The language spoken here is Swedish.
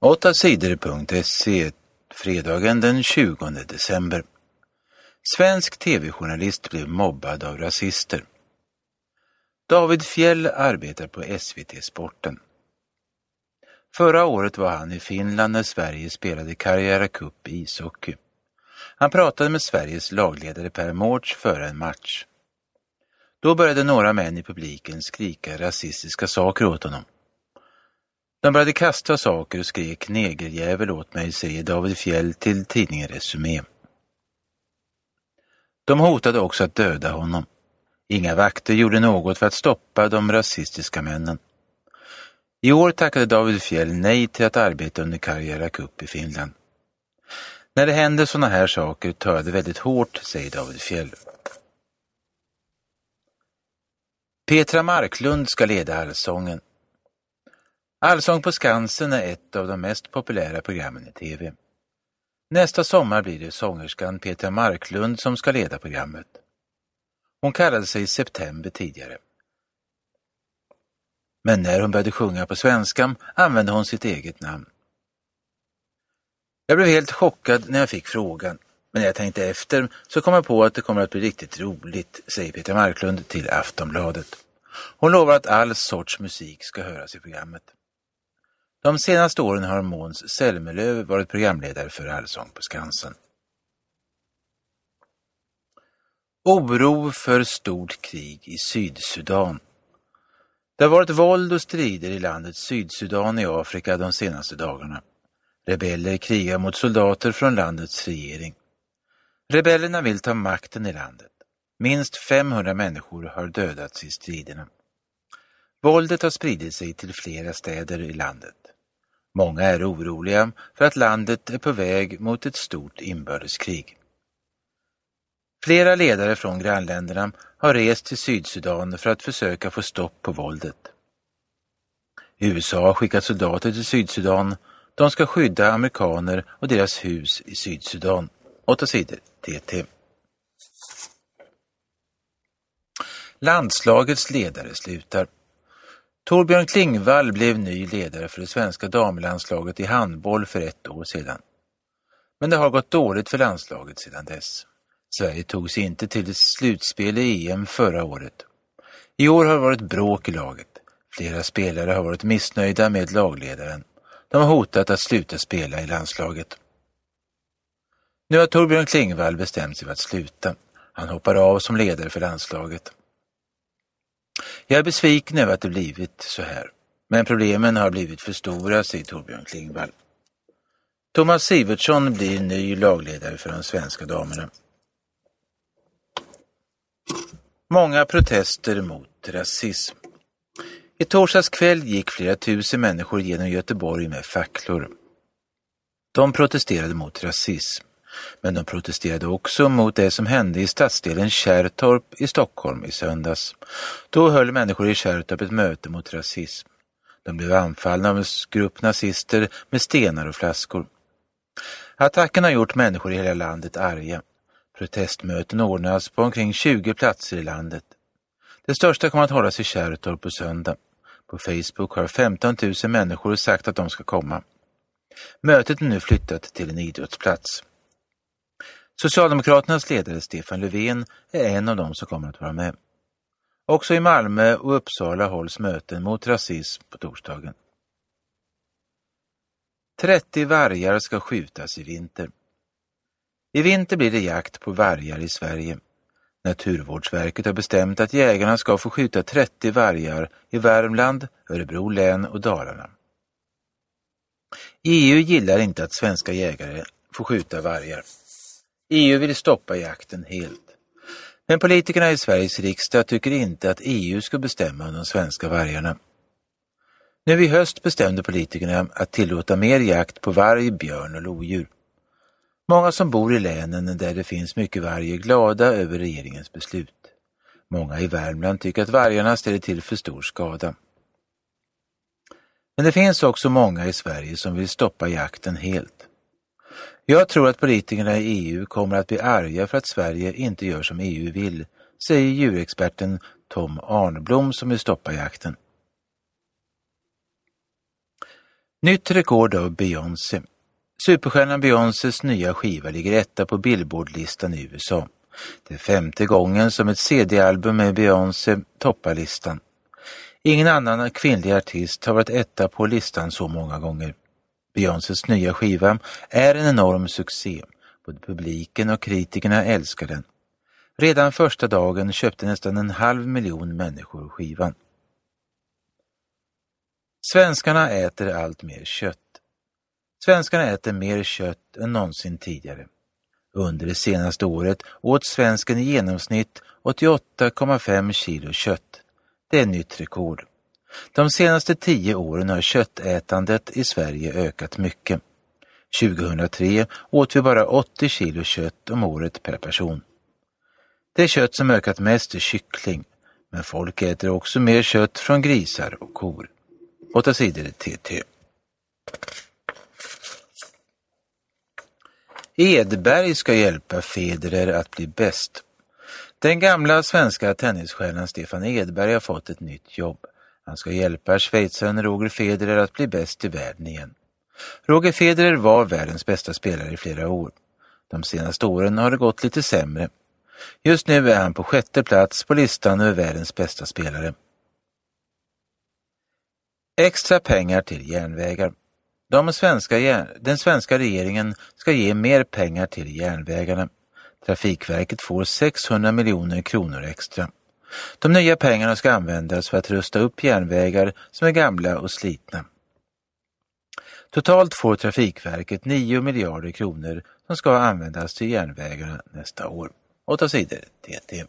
8 sidor.se fredagen den 20 december. Svensk tv-journalist blev mobbad av rasister. David Fjell arbetar på SVT Sporten. Förra året var han i Finland när Sverige spelade Carriera Cup i ishockey. Han pratade med Sveriges lagledare Per Mårts före en match. Då började några män i publiken skrika rasistiska saker åt honom. De började kasta saker och skrek negerjävel åt mig, säger David Fjell till tidningen Resumé. De hotade också att döda honom. Inga vakter gjorde något för att stoppa de rasistiska männen. I år tackade David Fjell nej till att arbeta under Karjala Cup i Finland. När det händer sådana här saker tar jag det väldigt hårt, säger David Fjell. Petra Marklund ska leda Allsången. Allsång på Skansen är ett av de mest populära programmen i tv. Nästa sommar blir det sångerskan Petra Marklund som ska leda programmet. Hon kallade sig September tidigare. Men när hon började sjunga på svenska använde hon sitt eget namn. Jag blev helt chockad när jag fick frågan, men när jag tänkte efter så kom jag på att det kommer att bli riktigt roligt, säger Petra Marklund till Aftonbladet. Hon lovar att all sorts musik ska höras i programmet. De senaste åren har Måns Zelmerlöw varit programledare för Allsång på Skansen. Oro för stort krig i Sydsudan. Det har varit våld och strider i landet Sydsudan i Afrika de senaste dagarna. Rebeller krigar mot soldater från landets regering. Rebellerna vill ta makten i landet. Minst 500 människor har dödats i striderna. Våldet har spridit sig till flera städer i landet. Många är oroliga för att landet är på väg mot ett stort inbördeskrig. Flera ledare från grannländerna har rest till Sydsudan för att försöka få stopp på våldet. USA har skickat soldater till Sydsudan. De ska skydda amerikaner och deras hus i Sydsudan. 8 sidor TT. Landslagets ledare slutar. Torbjörn Klingvall blev ny ledare för det svenska damlandslaget i handboll för ett år sedan. Men det har gått dåligt för landslaget sedan dess. Sverige tog sig inte till ett slutspel i EM förra året. I år har det varit bråk i laget. Flera spelare har varit missnöjda med lagledaren. De har hotat att sluta spela i landslaget. Nu har Torbjörn Klingvall bestämt sig för att sluta. Han hoppar av som ledare för landslaget. Jag är besviken över att det blivit så här. Men problemen har blivit för stora, säger Torbjörn Klingvall. Thomas Sivertsson blir ny lagledare för de svenska damerna. Många protester mot rasism. I torsdags kväll gick flera tusen människor genom Göteborg med facklor. De protesterade mot rasism, men de protesterade också mot det som hände i stadsdelen Kärrtorp i Stockholm i söndags. Då höll människor i Kärrtorp ett möte mot rasism. De blev anfallna av en grupp nazister med stenar och flaskor. Attacken har gjort människor i hela landet arga. Protestmöten ordnas på omkring 20 platser i landet. Det största kommer att hållas i Kärrtorp på söndag. På Facebook har 15 000 människor sagt att de ska komma. Mötet är nu flyttat till en idrottsplats. Socialdemokraternas ledare Stefan Löfven är en av dem som kommer att vara med. Också i Malmö och Uppsala hålls möten mot rasism på torsdagen. 30 vargar ska skjutas i vinter. I vinter blir det jakt på vargar i Sverige. Naturvårdsverket har bestämt att jägarna ska få skjuta 30 vargar i Värmland, Örebro län och Dalarna. EU gillar inte att svenska jägare får skjuta vargar. EU vill stoppa jakten helt. Men politikerna i Sveriges riksdag tycker inte att EU ska bestämma om de svenska vargarna. Nu i höst bestämde politikerna att tillåta mer jakt på varg, björn och lodjur. Många som bor i länen där det finns mycket varg är glada över regeringens beslut. Många i Värmland tycker att vargarna ställer till för stor skada. Men det finns också många i Sverige som vill stoppa jakten helt. Jag tror att politikerna i EU kommer att bli arga för att Sverige inte gör som EU vill, säger e djurexperten Tom Arnblom som vill stoppa jakten. Nytt rekord av Beyoncé. Superstjärnan Beyoncés nya skiva ligger etta på Billboardlistan i USA. Det är femte gången som ett CD-album med Beyoncé toppar listan. Ingen annan kvinnlig artist har varit etta på listan så många gånger. Beyoncés nya skiva är en enorm succé. Både publiken och kritikerna älskar den. Redan första dagen köpte nästan en halv miljon människor skivan. Svenskarna äter allt mer kött. Svenskarna äter mer kött än någonsin tidigare. Under det senaste året åt svensken i genomsnitt 88,5 kilo kött. Det är nytt rekord. De senaste tio åren har köttätandet i Sverige ökat mycket. 2003 åt vi bara 80 kilo kött om året per person. Det kött som ökat mest är kyckling, men folk äter också mer kött från grisar och kor. 8 sidor TT. Edberg ska hjälpa Federer att bli bäst. Den gamla svenska tennisstjärnan Stefan Edberg har fått ett nytt jobb. Han ska hjälpa schweizaren Roger Federer att bli bäst i världen igen. Roger Federer var världens bästa spelare i flera år. De senaste åren har det gått lite sämre. Just nu är han på sjätte plats på listan över världens bästa spelare. Extra pengar till järnvägar. De svenska, den svenska regeringen ska ge mer pengar till järnvägarna. Trafikverket får 600 miljoner kronor extra. De nya pengarna ska användas för att rusta upp järnvägar som är gamla och slitna. Totalt får Trafikverket 9 miljarder kronor som ska användas till järnvägarna nästa år. 8 sidor TT.